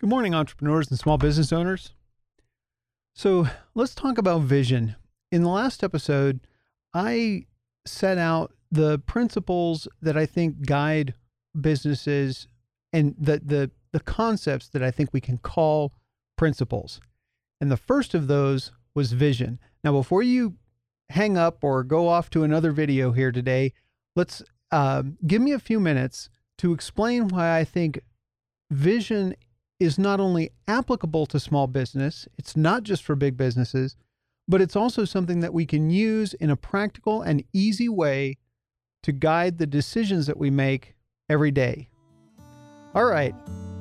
Good morning, entrepreneurs and small business owners. So let's talk about vision. In the last episode, I set out the principles that I think guide businesses and the, the, the concepts that I think we can call principles. And the first of those was vision. Now, before you hang up or go off to another video here today, let's uh, give me a few minutes to explain why I think vision is not only applicable to small business, it's not just for big businesses, but it's also something that we can use in a practical and easy way to guide the decisions that we make every day. All right,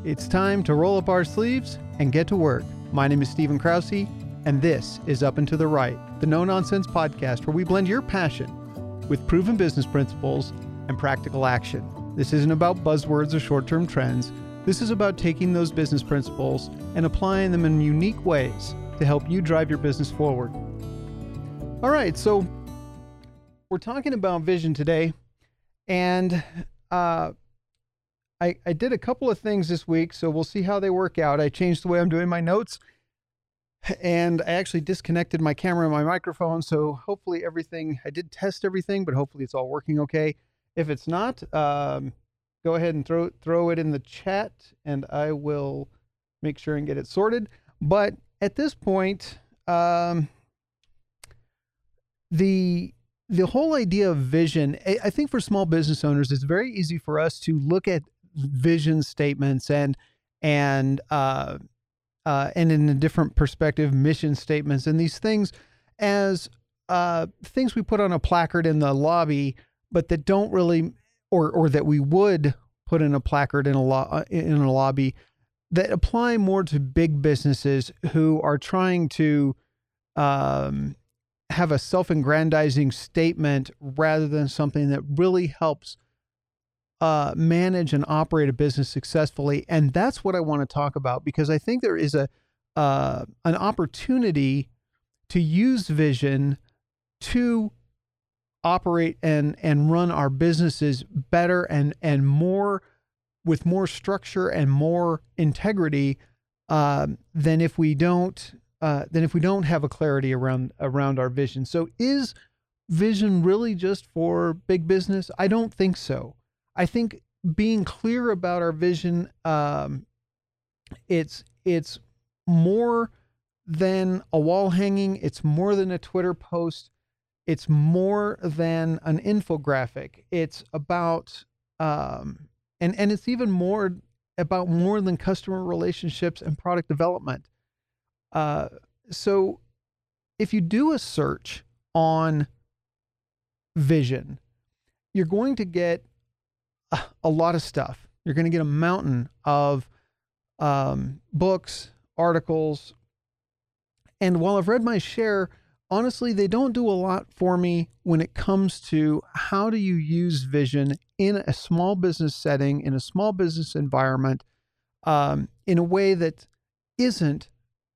it's time to roll up our sleeves and get to work. My name is Stephen Krause, and this is Up and to the Right, the no nonsense podcast where we blend your passion with proven business principles and practical action. This isn't about buzzwords or short term trends. This is about taking those business principles and applying them in unique ways to help you drive your business forward. All right, so we're talking about vision today, and uh, I, I did a couple of things this week, so we'll see how they work out. I changed the way I'm doing my notes, and I actually disconnected my camera and my microphone, so hopefully everything, I did test everything, but hopefully it's all working okay. If it's not, um, go ahead and throw throw it in the chat and I will make sure and get it sorted. But at this point, um, the the whole idea of vision, I think for small business owners, it's very easy for us to look at vision statements and and uh, uh, and in a different perspective, mission statements and these things as uh, things we put on a placard in the lobby, but that don't really or or that we would put in a placard in a lo- uh, in a lobby that apply more to big businesses who are trying to um, have a self-aggrandizing statement rather than something that really helps uh, manage and operate a business successfully. And that's what I want to talk about because I think there is a uh, an opportunity to use vision to operate and and run our businesses better and and more with more structure and more integrity uh, than if we don't uh, than if we don't have a clarity around around our vision. So is vision really just for big business? I don't think so. I think being clear about our vision, um, it's it's more than a wall hanging. It's more than a Twitter post it's more than an infographic. It's about, um, and and it's even more about more than customer relationships and product development. Uh, so, if you do a search on vision, you're going to get a, a lot of stuff. You're going to get a mountain of um, books, articles, and while I've read my share honestly, they don't do a lot for me when it comes to how do you use vision in a small business setting, in a small business environment, um, in a way that isn't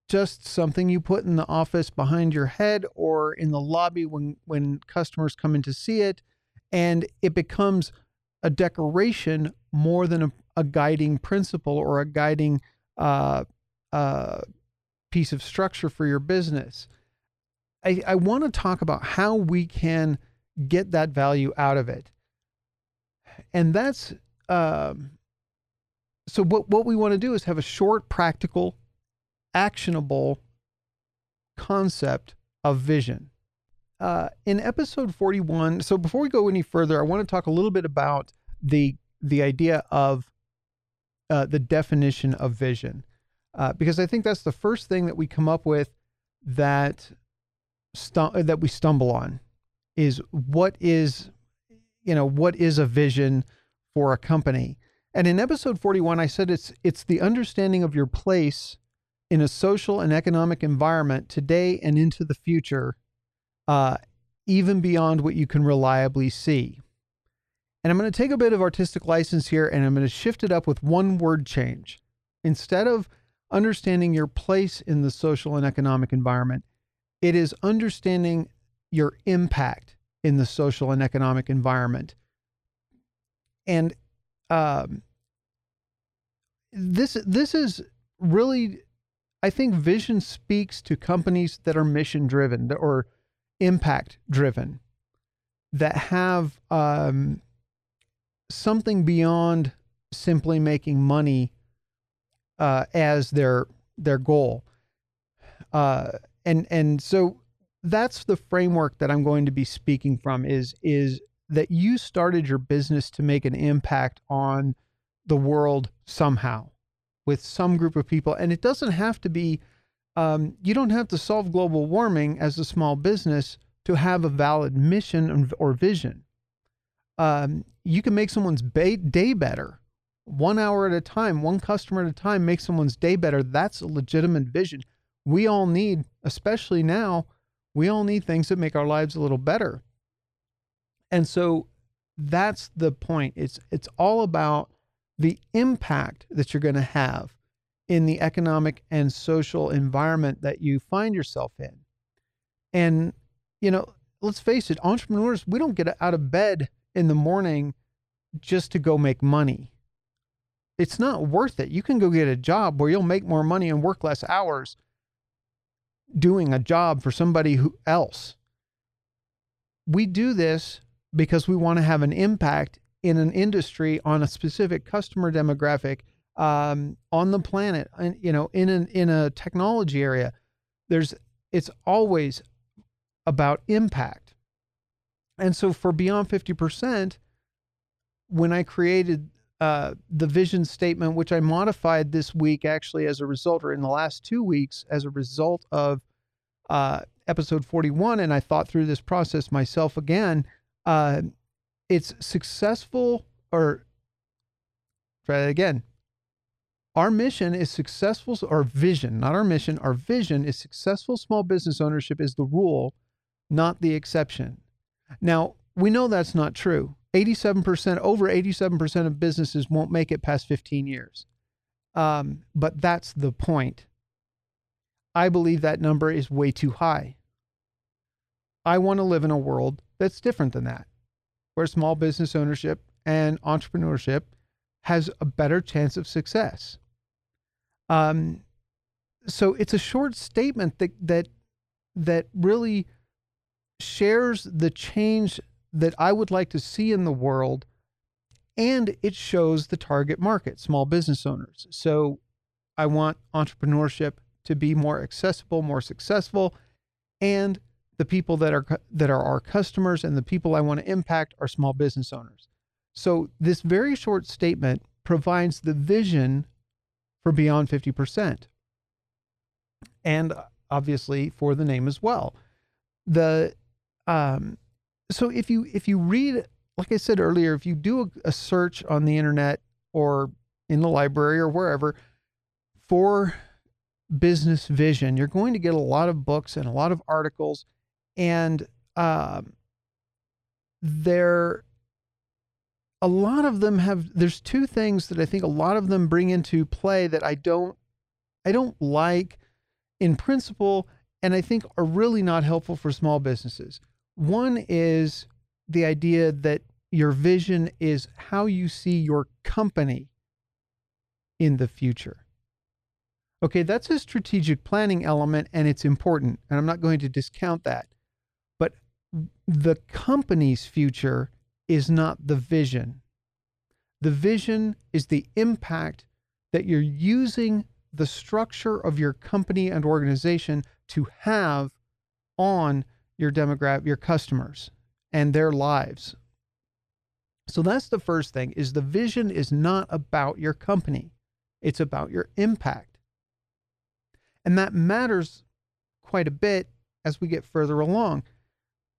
just something you put in the office behind your head or in the lobby when when customers come in to see it, and it becomes a decoration more than a, a guiding principle or a guiding uh, uh, piece of structure for your business. I, I want to talk about how we can get that value out of it. And that's um, so what, what we want to do is have a short, practical, actionable concept of vision. Uh, in episode 41, so before we go any further, I want to talk a little bit about the the idea of uh, the definition of vision, uh, because I think that's the first thing that we come up with that stu- that we stumble on is what is you know what is a vision for a company? And in episode 41 i said it's it's the understanding of your place in a social and economic environment today and into the future uh, even beyond what you can reliably see. And i'm going to take a bit of artistic license here and i'm going to shift it up with one word change. Instead of understanding your place in the social and economic environment it is understanding your impact in the social and economic environment. And um, this this is really, I think vision speaks to companies that are mission driven or impact driven, that have um, something beyond simply making money uh, as their their goal. Uh, and and so that's the framework that I'm going to be speaking from is is that you started your business to make an impact on the world somehow with some group of people. And it doesn't have to be um, you don't have to solve global warming as a small business to have a valid mission or vision. Um, you can make someone's day better. One hour at a time one customer at a time make someone's day better. That's a legitimate vision. We all need especially now we all need things that make our lives a little better. And so that's the point. It's it's all about the impact that you're going to have in the economic and social environment that you find yourself in. And you know, let's face it, entrepreneurs, we don't get out of bed in the morning just to go make money. It's not worth it. You can go get a job where you'll make more money and work less hours doing a job for somebody who else. We do this because we want to have an impact in an industry on a specific customer demographic um, on the planet and you know in an in a technology area there's it's always about impact and so for beyond 50% when i created uh, the vision statement, which I modified this week actually as a result, or in the last two weeks as a result of uh, episode 41, and I thought through this process myself again. Uh, it's successful, or try that again. Our mission is successful, our vision, not our mission. Our vision is successful small business ownership is the rule, not the exception. Now, we know that's not true. 87%, over 87% of businesses won't make it past 15 years. Um, but that's the point. I believe that number is way too high. I want to live in a world that's different than that, where small business ownership and entrepreneurship has a better chance of success. Um, so it's a short statement that that that really shares the change that I would like to see in the world, and it shows the target market, small business owners. So I want entrepreneurship to be more accessible, more successful, and the people that are that are our customers and the people I want to impact are small business owners. So this very short statement provides the vision for beyond 50%. And obviously for the name as well. The um so if you if you read like I said earlier, if you do a, a search on the internet or in the library or wherever for business vision, you're going to get a lot of books and a lot of articles, and um, there a lot of them have there's two things that I think a lot of them bring into play that I don't I don't like in principle and I think are really not helpful for small businesses. One is the idea that your vision is how you see your company in the future. Okay, that's a strategic planning element and it's important, and I'm not going to discount that. But the company's future is not the vision. The vision is the impact that you're using the structure of your company and organization to have on your demographic, your customers and their lives. So that's the first thing is the vision is not about your company. It's about your impact. And that matters quite a bit as we get further along.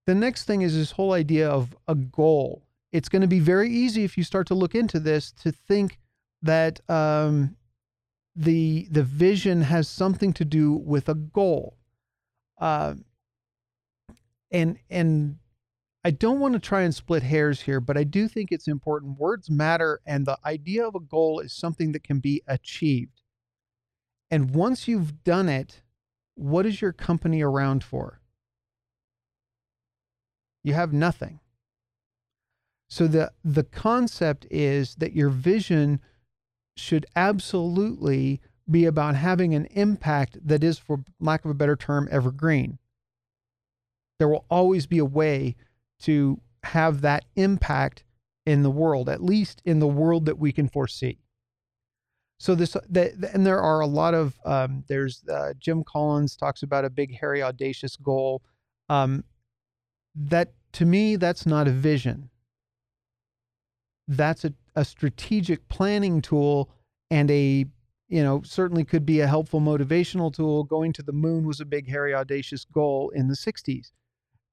The next thing is this whole idea of a goal. It's going to be very easy if you start to look into this to think that um, the the vision has something to do with a goal. Uh, and and I don't want to try and split hairs here, but I do think it's important. Words matter, and the idea of a goal is something that can be achieved. And once you've done it, what is your company around for? You have nothing. So the the concept is that your vision should absolutely be about having an impact that is, for lack of a better term, evergreen. There will always be a way to have that impact in the world, at least in the world that we can foresee. So this, the, and there are a lot of. Um, there's uh, Jim Collins talks about a big, hairy, audacious goal. Um, that to me, that's not a vision. That's a, a strategic planning tool and a you know, certainly could be a helpful motivational tool. Going to the moon was a big, hairy, audacious goal in the 60s.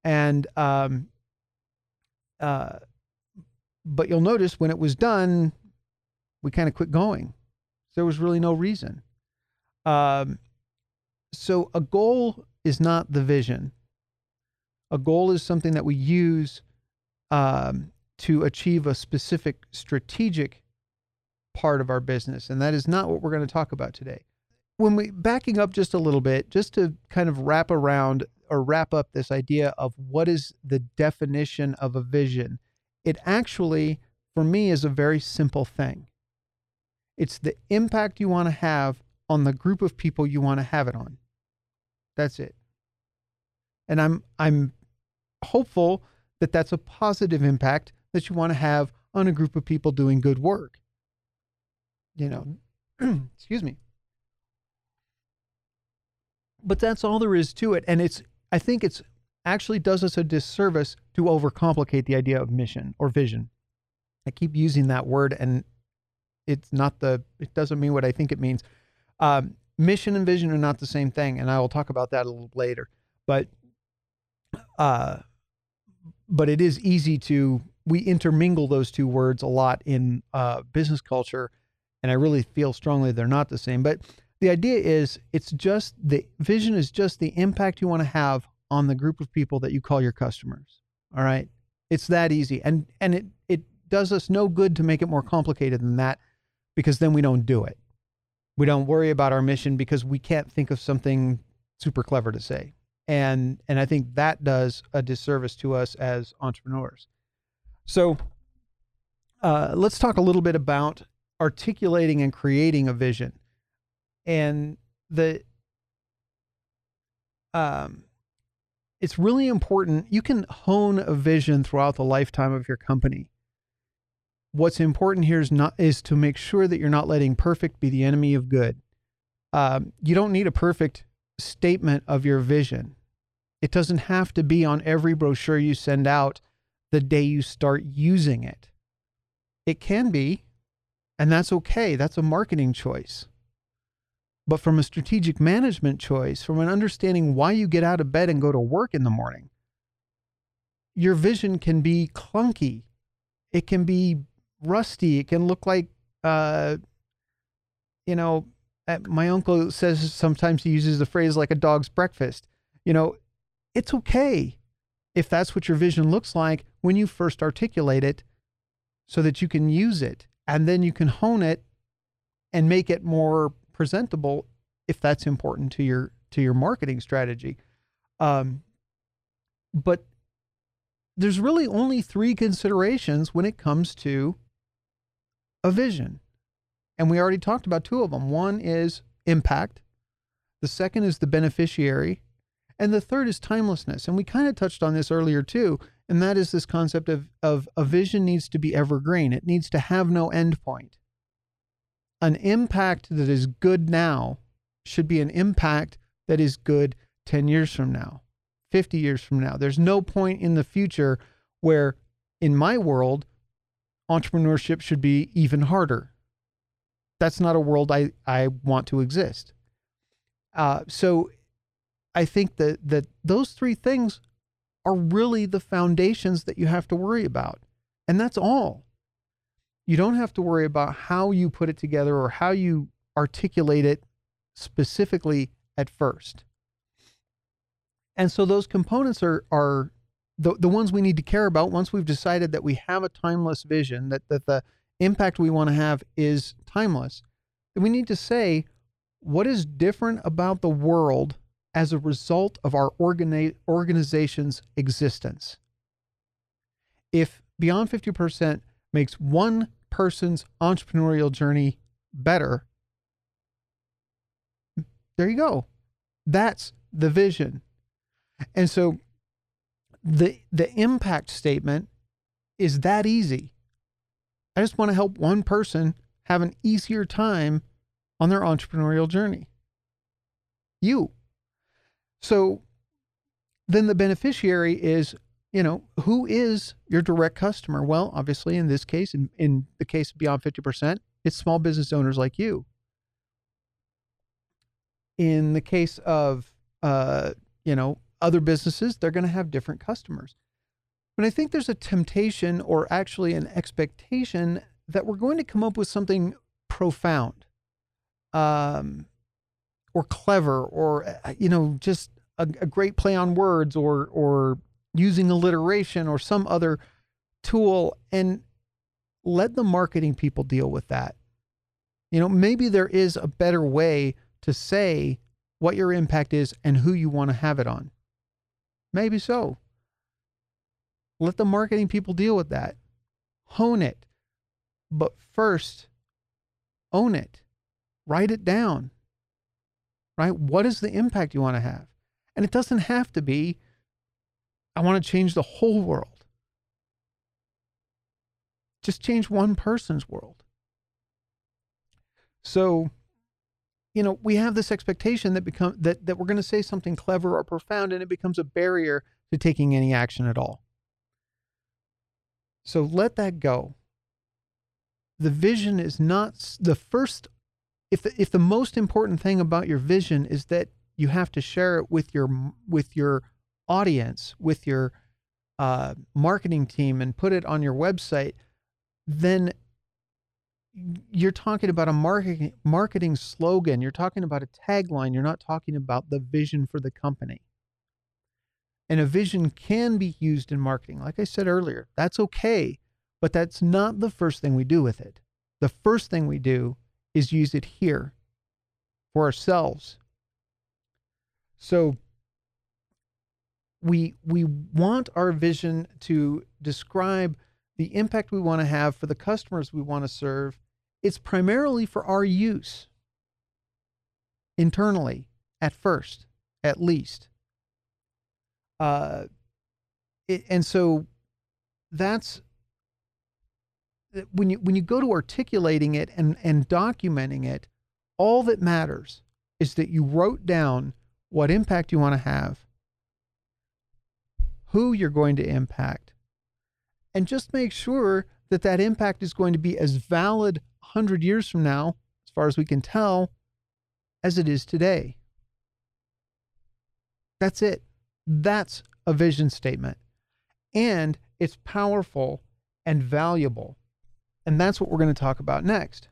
And, um, uh, but you'll notice when it was done, we kind of quit going. There was really no reason. Um, so a goal is not the vision. A goal is something that we use um, to achieve a specific strategic part of our business. And that is not what we're going to talk about today. When we backing up just a little bit, just to kind of wrap around or wrap up this idea of what is the definition of a vision, it actually, for me, is a very simple thing. It's the impact you want to have on the group of people you want to have it on. That's it. And I'm I'm hopeful that that's a positive impact that you want to have on a group of people doing good work you know, excuse me. But that's all there is to it. And it's, I think it's actually does us a disservice to overcomplicate the idea of mission or vision. I keep using that word and it's not the, it doesn't mean what I think it means. Um, mission and vision are not the same thing. And I will talk about that a little later. But, uh, but it is easy to, we intermingle those two words a lot in uh, business culture and I really feel strongly they're not the same. But the idea is it's just the vision is just the impact you want to have on the group of people that you call your customers. All right. It's that easy. And and it it does us no good to make it more complicated than that because then we don't do it. We don't worry about our mission because we can't think of something super clever to say. And and I think that does a disservice to us as entrepreneurs. So uh, let's talk a little bit about articulating and creating a vision. And the um it's really important. You can hone a vision throughout the lifetime of your company. What's important here is not is to make sure that you're not letting perfect be the enemy of good. Um, you don't need a perfect statement of your vision. It doesn't have to be on every brochure you send out the day you start using it. It can be, and that's okay. That's a marketing choice. But from a strategic management choice, from an understanding why you get out of bed and go to work in the morning, your vision can be clunky. It can be rusty. It can look like, uh, you know, uh, my uncle says sometimes he uses the phrase like a dog's breakfast. You know, it's okay if that's what your vision looks like when you first articulate it so that you can use it and then you can hone it and make it more presentable if that's important to your to your marketing strategy. Um, but there's really only three considerations when it comes to a vision. And we already talked about two of them. One is impact, the second is the beneficiary, and the third is timelessness. And we kind of touched on this earlier too. And that is this concept of, of a vision needs to be evergreen. It needs to have no endpoint. An impact that is good now should be an impact that is good 10 years from now, 50 years from now. There's no point in the future where, in my world, entrepreneurship should be even harder. That's not a world I, I want to exist. Uh, so I think that, that those three things are really the foundations that you have to worry about. And that's all. You don't have to worry about how you put it together or how you articulate it specifically at first. And so those components are, are the, the ones we need to care about once we've decided that we have a timeless vision, that, that the impact we want to have is timeless. Then we need to say, what is different about the world as a result of our organi- organization's existence. If Beyond 50% makes one person's entrepreneurial journey better, There you go. That's the vision. And so the the impact statement is that easy. I just want to help one person have an easier time on their entrepreneurial journey. You. So then the beneficiary is, you know, who is your direct customer? Well, obviously, in this case, in, in the case of Beyond 50%, it's small business owners like you. In the case of, uh, you know, other businesses, they're going to have different customers. But I think there's a temptation or actually an expectation that we're going to come up with something profound um, or clever or, uh, you know, just a, a great play on words or, or using alliteration or some other tool and let the marketing people deal with that. You know, maybe there is a better way to say what your impact is and who you want to have it on. Maybe so. Let the marketing people deal with that. Hone it. But first, own it. Write it down. Right? What is the impact you want to have? And it doesn't have to be, I want to change the whole world. Just change one person's world. So, you know, we have this expectation that become that that we're going to say something clever or profound and it becomes a barrier to taking any action at all. So let that go. The vision is not the first if the, if the most important thing about your vision is that you have to share it with your with your audience, with your uh, marketing team, and put it on your website, then you're talking about a marketing marketing slogan. You're talking about a tagline. You're not talking about the vision for the company. And a vision can be used in marketing. Like I said earlier, that's okay, but that's not the first thing we do with it. The first thing we do is use it here for ourselves. So we we want our vision to describe the impact we want to have for the customers we want to serve. It's primarily for our use internally at first, at least. Uh, it, and so that's when you when you go to articulating it and and documenting it, all that matters is that you wrote down what impact you want to have, who you're going to impact, and just make sure that that impact is going to be as valid 100 years from now, as far as we can tell, as it is today. That's it. That's a vision statement. And it's powerful and valuable. And that's what we're going to talk about next.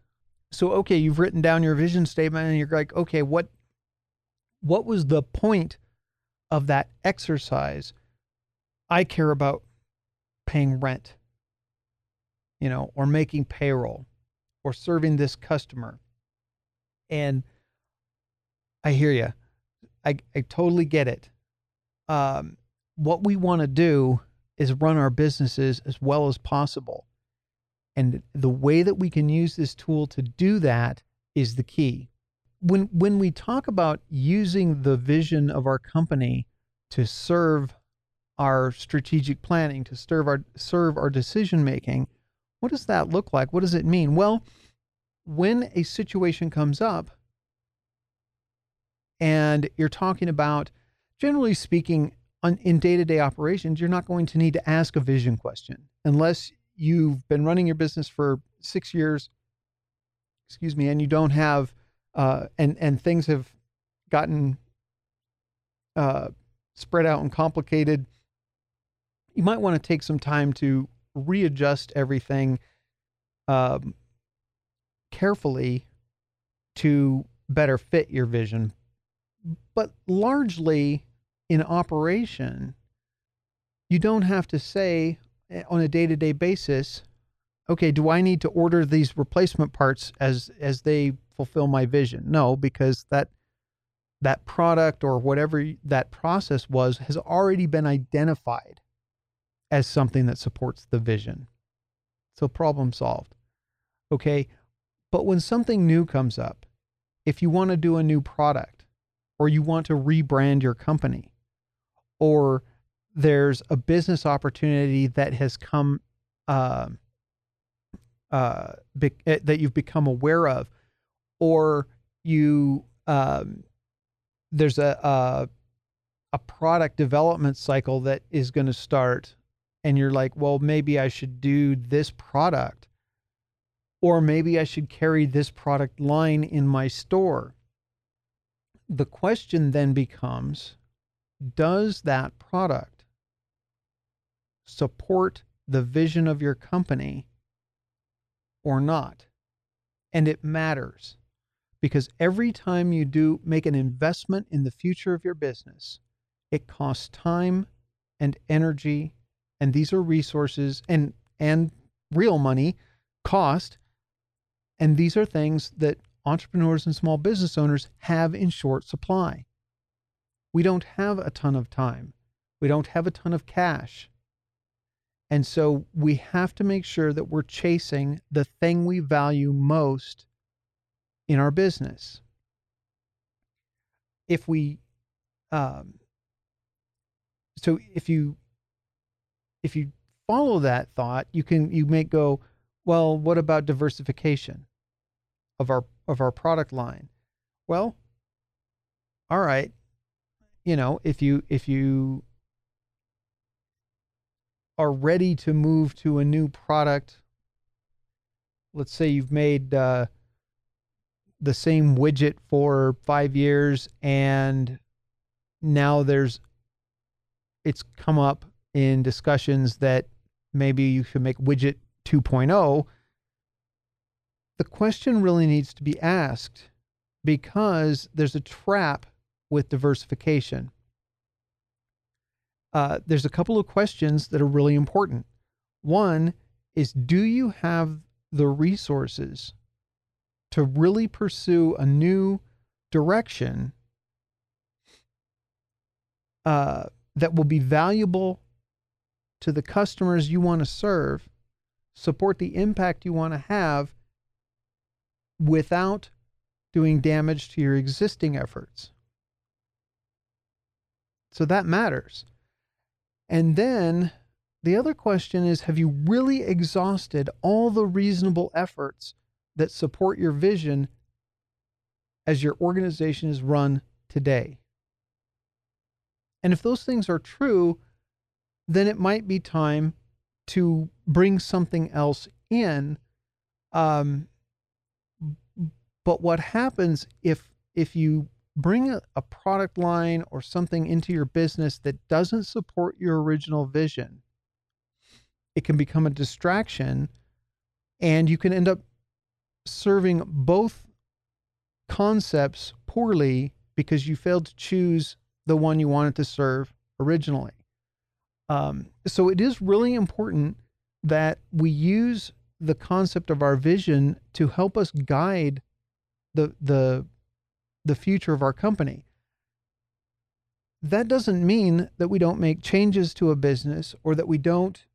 So, okay, you've written down your vision statement and you're like, okay, what what was the point of that exercise? I care about paying rent, you know, or making payroll or serving this customer. And I hear you. I, I totally get it. Um, what we want to do is run our businesses as well as possible. And the way that we can use this tool to do that is the key when when we talk about using the vision of our company to serve our strategic planning, to serve our serve our decision making, what does that look like? What does it mean? Well, when a situation comes up and you're talking about generally speaking on, in day-to-day operations, you're not going to need to ask a vision question unless you've been running your business for 6 years excuse me and you don't have uh, and and things have gotten uh, spread out and complicated, you might want to take some time to readjust everything um, carefully to better fit your vision. But largely in operation, you don't have to say eh, on a day to day basis, okay, do I need to order these replacement parts as as they fulfill my vision. No, because that that product or whatever that process was has already been identified as something that supports the vision. So problem solved. Okay. But when something new comes up, if you want to do a new product, or you want to rebrand your company, or there's a business opportunity that has come uh, uh, be, eh, that you've become aware of, or you um, there's a, a a product development cycle that is going to start, and you're like, well, maybe I should do this product, or maybe I should carry this product line in my store. The question then becomes, does that product support the vision of your company or not? And it matters because every time you do make an investment in the future of your business, it costs time and energy and these are resources and and real money cost and these are things that entrepreneurs and small business owners have in short supply. We don't have a ton of time. We don't have a ton of cash. And so we have to make sure that we're chasing the thing we value most in our business. If we, um, so if you, if you follow that thought, you can, you may go, well, what about diversification of our, of our product line? Well, all right. You know, if you, if you are ready to move to a new product, let's say you've made uh, the same widget for five years and now there's it's come up in discussions that maybe you should make widget 2.0 the question really needs to be asked because there's a trap with diversification uh, there's a couple of questions that are really important. One is Do you have the resources to really pursue a new direction uh, that will be valuable to the customers you want to serve, support the impact you want to have without doing damage to your existing efforts? So that matters. And then the other question is Have you really exhausted all the reasonable efforts that support your vision as your organization is run today? And if those things are true, then it might be time to bring something else in. Um, but what happens if if you bring a, a product line or something into your business that doesn't support your original vision, it can become a distraction and you can end up serving both concepts poorly because you failed to choose the one you wanted to serve originally. Um, so it is really important that we use the concept of our vision to help us guide the the the future of our company. That doesn't mean that we don't make changes to a business or that we don't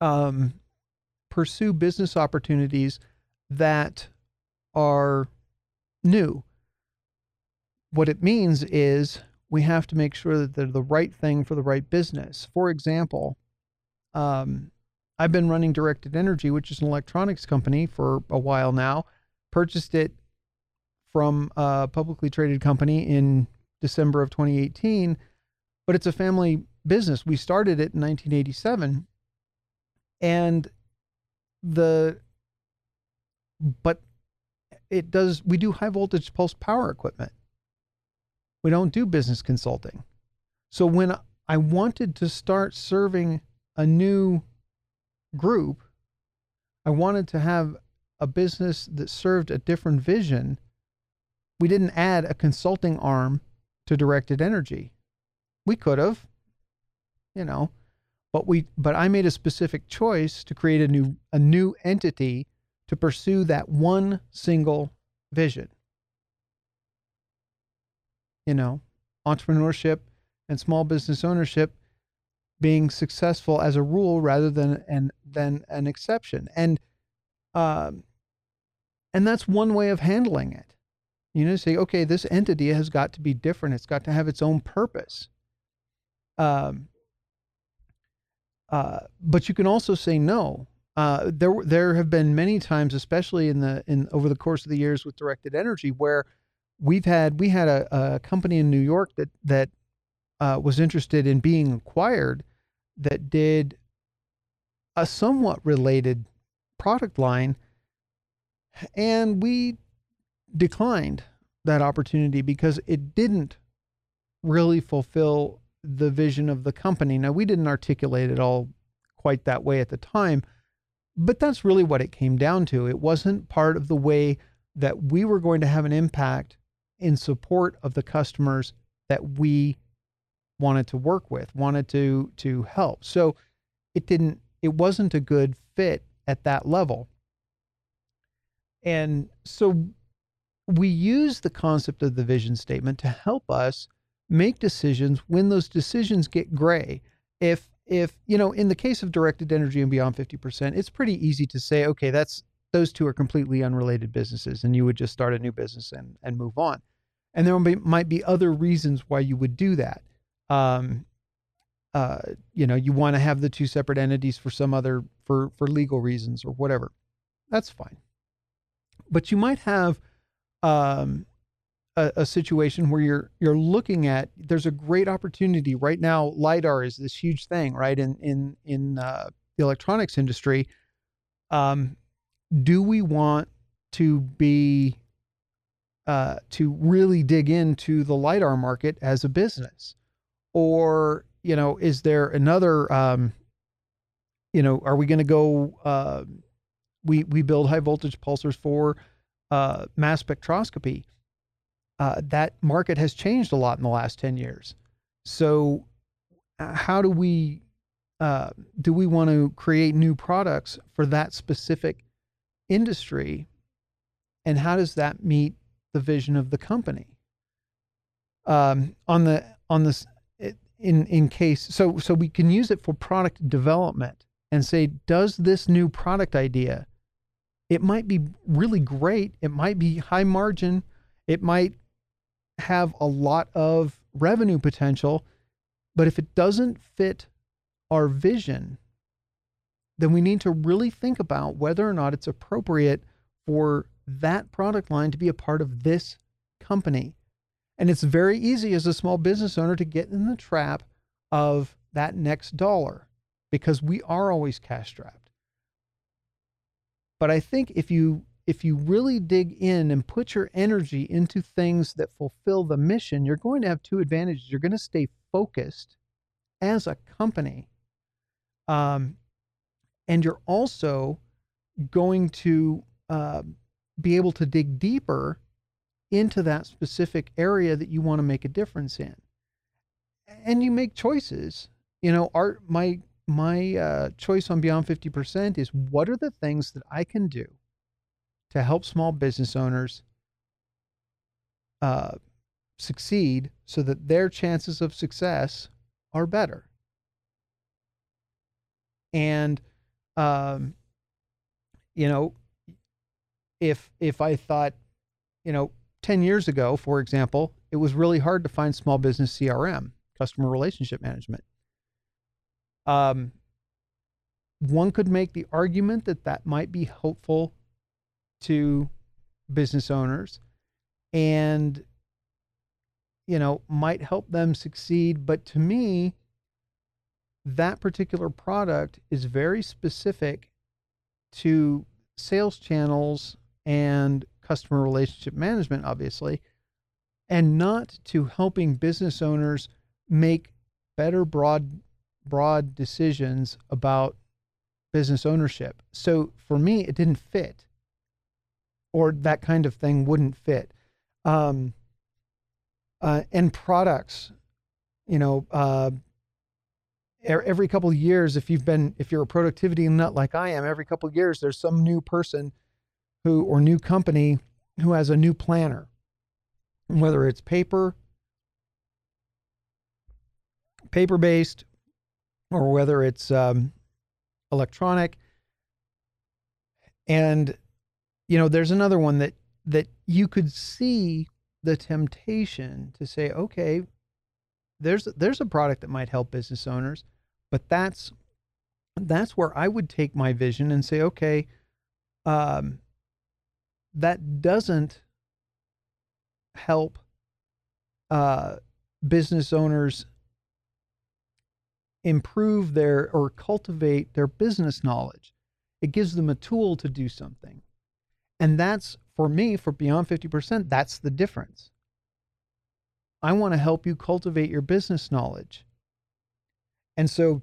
um, pursue business opportunities that are new. What it means is we have to make sure that they're the right thing for the right business. For example, um, I've been running Directed Energy, which is an electronics company, for a while now. Purchased it from a publicly traded company in December of 2018, but it's a family business. We started it in 1987. And the, but it does, we do high voltage pulse power equipment. We don't do business consulting. So when I wanted to start serving a new group, I wanted to have a business that served a different vision we didn't add a consulting arm to directed energy. We could have, you know, but we but I made a specific choice to create a new a new entity to pursue that one single vision. You know, entrepreneurship and small business ownership being successful as a rule rather than an than an exception. And um, and that's one way of handling it. You know, say, okay, this entity has got to be different. It's got to have its own purpose. Um, uh, but you can also say no. Uh, there, there have been many times, especially in the in over the course of the years with directed energy, where we've had we had a, a company in New York that that uh, was interested in being acquired that did a somewhat related product line, and we declined that opportunity because it didn't really fulfill the vision of the company. Now, we didn't articulate it all quite that way at the time, but that's really what it came down to. It wasn't part of the way that we were going to have an impact in support of the customers that we wanted to work with, wanted to to help. So it didn't it wasn't a good fit at that level. And so we use the concept of the vision statement to help us make decisions when those decisions get gray. If if you know, in the case of directed energy and beyond 50%, it's pretty easy to say, okay, that's those two are completely unrelated businesses, and you would just start a new business and and move on. And there might be other reasons why you would do that. Um, uh, you know, you want to have the two separate entities for some other for for legal reasons or whatever. That's fine. But you might have um, a, a, situation where you're you're looking at there's a great opportunity right now. lidar is this huge thing, right? In in in uh, the electronics industry. Um, do we want to be uh, to really dig into the lidar market as a business, or you know, is there another? Um, you know, are we going to go? Uh, we we build high voltage pulsers for uh, mass spectroscopy uh, that market has changed a lot in the last 10 years. So, uh, how do we uh, do we want to create new products for that specific industry, and how does that meet the vision of the company? Um, on the on this in in case so so we can use it for product development and say, does this new product idea? It might be really great. It might be high margin. It might have a lot of revenue potential, but if it doesn't fit our vision, then we need to really think about whether or not it's appropriate for that product line to be a part of this company. And it's very easy as a small business owner to get in the trap of that next dollar because we are always cash strapped. But I think if you if you really dig in and put your energy into things that fulfill the mission, you're going to have two advantages. You're going to stay focused as a company. Um, and you're also going to uh, be able to dig deeper into that specific area that you want to make a difference in. And you make choices. You know, art my my uh, choice on Beyond 50% is what are the things that I can do to help small business owners uh, succeed so that their chances of success are better. And, um, you know, if if I thought, you know, 10 years ago, for example, it was really hard to find small business CRM, customer relationship management. Um, one could make the argument that that might be helpful to business owners and you know might help them succeed but to me that particular product is very specific to sales channels and customer relationship management obviously and not to helping business owners make better broad broad decisions about business ownership so for me it didn't fit or that kind of thing wouldn't fit. Um, uh, and products, you know, uh, every couple of years, if you've been, if you're a productivity nut like I am, every couple of years, there's some new person who, or new company who has a new planner, whether it's paper, paper based, or whether it's um, electronic. And you know, there's another one that that you could see the temptation to say, okay, there's there's a product that might help business owners, but that's that's where I would take my vision and say, okay, um, that doesn't help uh, business owners improve their or cultivate their business knowledge. It gives them a tool to do something. And that's for me, for Beyond 50%, that's the difference. I want to help you cultivate your business knowledge. And so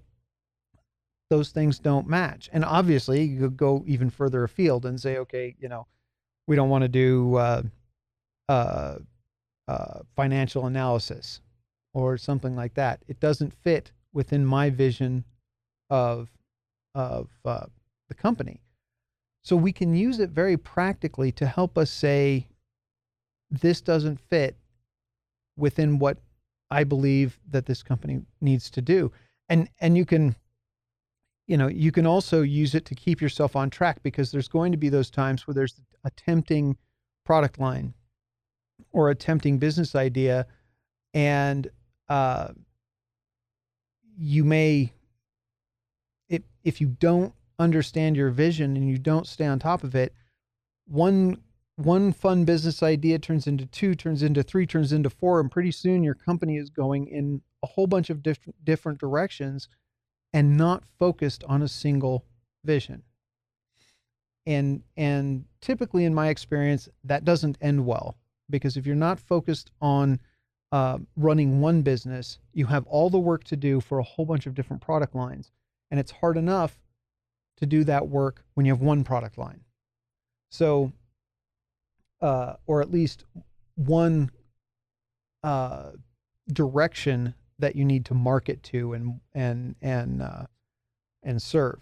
those things don't match. And obviously, you could go even further afield and say, okay, you know, we don't want to do uh, uh, uh, financial analysis or something like that. It doesn't fit within my vision of of uh, the company. So we can use it very practically to help us say, this doesn't fit within what I believe that this company needs to do. And and you can you know, you can also use it to keep yourself on track because there's going to be those times where there's a tempting product line or a tempting business idea and uh, you may if if you don't understand your vision and you don't stay on top of it one one fun business idea turns into two turns into three turns into four and pretty soon your company is going in a whole bunch of different different directions and not focused on a single vision and and typically in my experience that doesn't end well because if you're not focused on uh, running one business, you have all the work to do for a whole bunch of different product lines. And it's hard enough to do that work when you have one product line. So, uh, or at least one uh, direction that you need to market to and and and uh, and serve.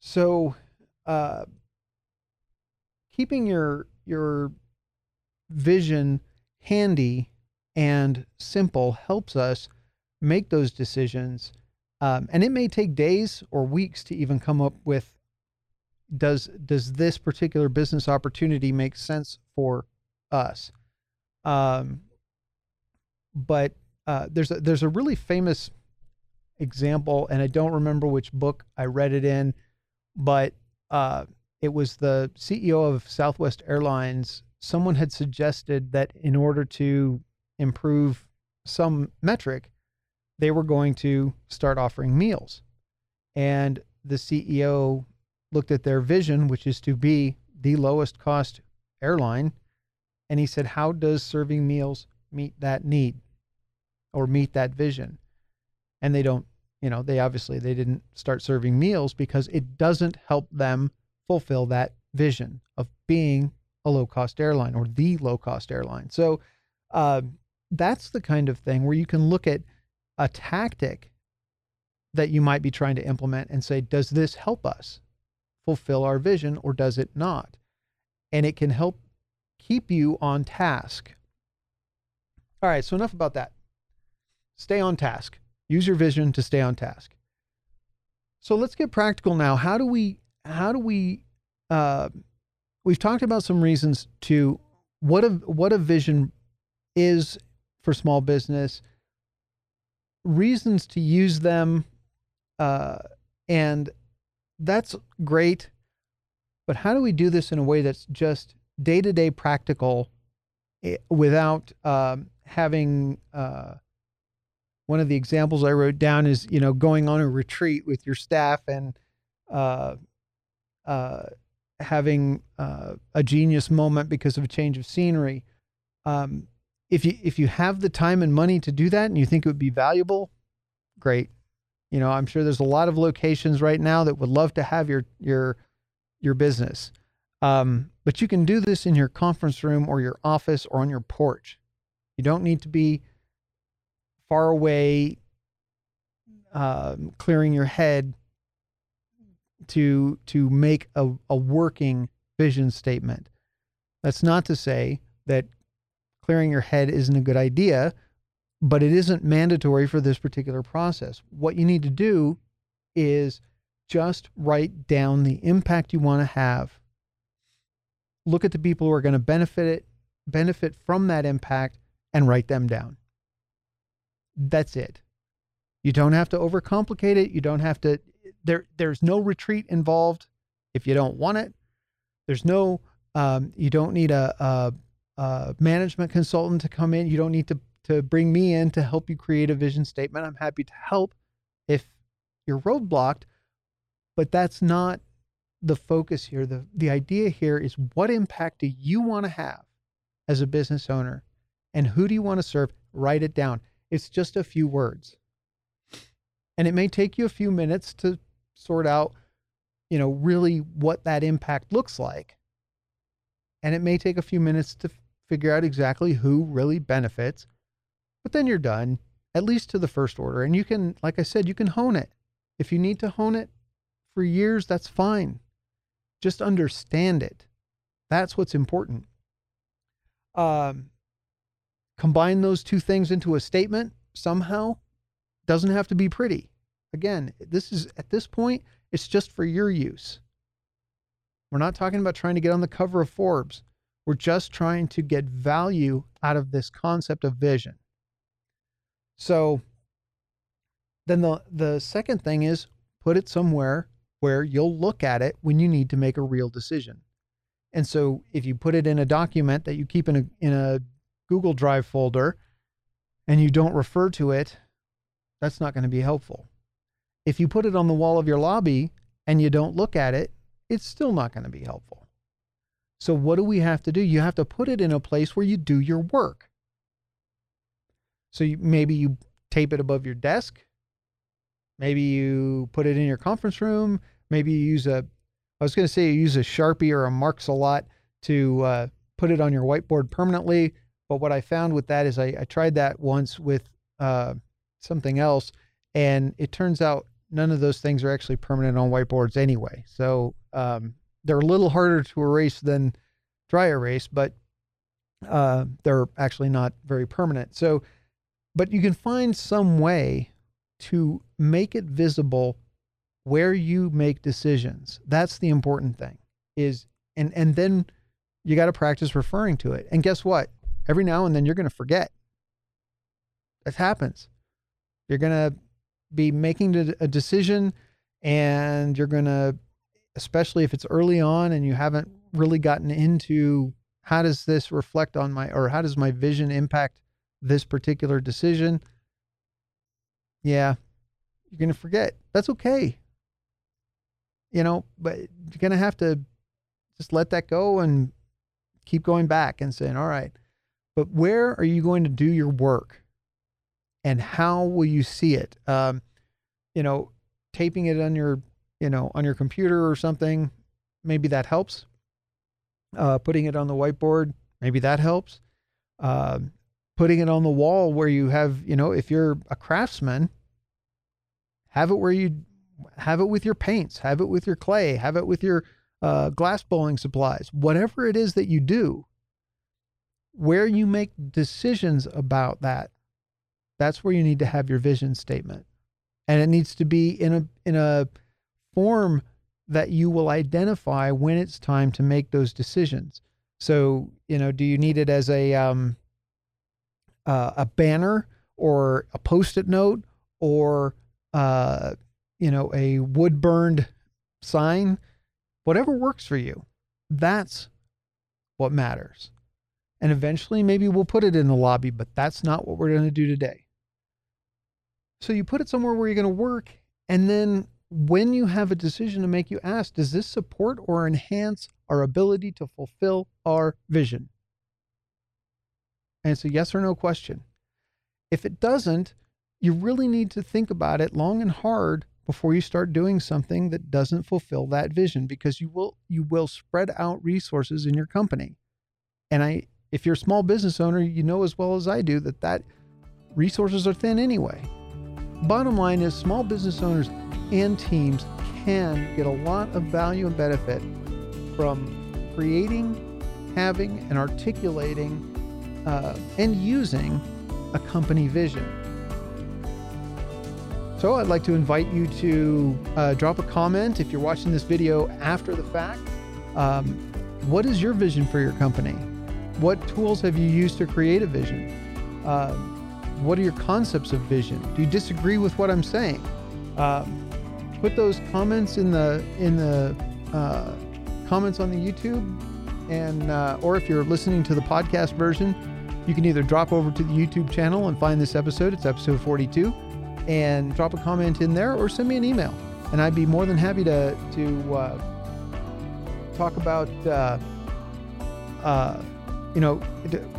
So, uh, keeping your your vision handy and simple helps us make those decisions. Um, and it may take days or weeks to even come up with does does this particular business opportunity make sense for us? Um, but uh, there's a, there's a really famous example, and I don't remember which book I read it in, but uh, it was the CEO of Southwest Airlines. Someone had suggested that in order to improve some metric, they were going to start offering meals. And the CEO looked at their vision, which is to be the lowest cost airline. And he said, How does serving meals meet that need or meet that vision? And they don't, you know, they obviously they didn't start serving meals because it doesn't help them fulfill that vision of being a low cost airline or the low cost airline. So uh, that's the kind of thing where you can look at a tactic that you might be trying to implement and say, does this help us fulfill our vision or does it not? And it can help keep you on task. All right, so enough about that. Stay on task. Use your vision to stay on task. So let's get practical now. How do we, how do we, uh, we've talked about some reasons to what a, what a vision is for small business, reasons to use them, uh, and that's great. But how do we do this in a way that's just day to day practical eh, without um, having uh, one of the examples I wrote down is you know going on a retreat with your staff and uh, uh, having uh, a genius moment because of a change of scenery. Um, if you if you have the time and money to do that and you think it would be valuable, great. You know, I'm sure there's a lot of locations right now that would love to have your your your business. Um, but you can do this in your conference room or your office or on your porch. You don't need to be far away um, clearing your head to to make a, a working vision statement. That's not to say that clearing your head isn't a good idea, but it isn't mandatory for this particular process. What you need to do is just write down the impact you want to have. look at the people who are going to benefit it, benefit from that impact, and write them down. That's it. You don't have to overcomplicate it. You don't have to. There, there's no retreat involved if you don't want it. There's no. Um, you don't need a, a, a management consultant to come in. You don't need to to bring me in to help you create a vision statement. I'm happy to help if you're roadblocked, but that's not the focus here. The the idea here is what impact do you want to have as a business owner and who do you want to serve? Write it down. It's just a few words. And it may take you a few minutes to sort out, you know, really what that impact looks like. And it may take a few minutes to figure out exactly who really benefits. But then you're done, at least to the first order. And you can, like I said, you can hone it. If you need to hone it for years, that's fine. Just understand it. That's what's important. Um, combine those two things into a statement somehow. Doesn't have to be pretty. Again, this is at this point, it's just for your use. We're not talking about trying to get on the cover of Forbes. We're just trying to get value out of this concept of vision. So then the the second thing is put it somewhere where you'll look at it when you need to make a real decision. And so if you put it in a document that you keep in a in a Google Drive folder and you don't refer to it, that's not going to be helpful. If you put it on the wall of your lobby and you don't look at it, it's still not going to be helpful. So what do we have to do? You have to put it in a place where you do your work. So you, maybe you tape it above your desk. Maybe you put it in your conference room. Maybe you use a, I was going to say you use a Sharpie or a Marks a lot to uh, put it on your whiteboard permanently. But what I found with that is I, I tried that once with uh, something else, and it turns out none of those things are actually permanent on whiteboards anyway. So um, they're a little harder to erase than dry erase, but uh, they're actually not very permanent. So, but you can find some way to make it visible where you make decisions. That's the important thing. Is and and then you got to practice referring to it. And guess what? Every now and then you're going to forget. That happens. You're going to be making a decision and you're going to, especially if it's early on and you haven't really gotten into how does this reflect on my, or how does my vision impact this particular decision? Yeah, you're going to forget. That's okay. You know, but you're going to have to just let that go and keep going back and saying, all right, but where are you going to do your work? And how will you see it? Um, you know taping it on your you know on your computer or something maybe that helps. Uh, putting it on the whiteboard maybe that helps. Uh, putting it on the wall where you have you know if you're a craftsman have it where you have it with your paints have it with your clay have it with your uh, glass blowing supplies whatever it is that you do where you make decisions about that, that's where you need to have your vision statement. And it needs to be in a in a form that you will identify when it's time to make those decisions. So, you know, do you need it as a um, uh, a banner or a post-it note or uh, you know a wood burned sign? Whatever works for you. That's what matters. And eventually, maybe we'll put it in the lobby, but that's not what we're going to do today. So you put it somewhere where you're going to work. And then when you have a decision to make, you ask, does this support or enhance our ability to fulfill our vision? And it's a yes or no question. If it doesn't, you really need to think about it long and hard before you start doing something that doesn't fulfill that vision because you will you will spread out resources in your company. And I if you're a small business owner, you know as well as I do that that resources are thin anyway. Bottom line is small business owners and teams can get a lot of value and benefit from creating, having, and articulating uh, and using a company vision. So I'd like to invite you to uh, drop a comment if you're watching this video after the fact. Um, what is your vision for your company? What tools have you used to create a vision? Uh, what are your concepts of vision? Do you disagree with what I'm saying? Um, put those comments in the in the uh, comments on the YouTube, and uh, or if you're listening to the podcast version, you can either drop over to the YouTube channel and find this episode. It's episode 42, and drop a comment in there, or send me an email, and I'd be more than happy to to uh, talk about. You know,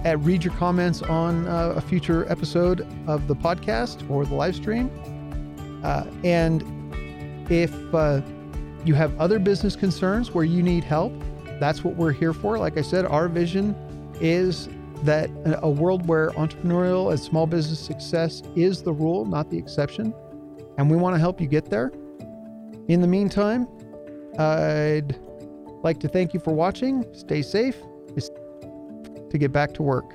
uh, read your comments on uh, a future episode of the podcast or the live stream. Uh, and if uh, you have other business concerns where you need help, that's what we're here for. Like I said, our vision is that a world where entrepreneurial and small business success is the rule, not the exception. And we want to help you get there. In the meantime, I'd like to thank you for watching. Stay safe to get back to work.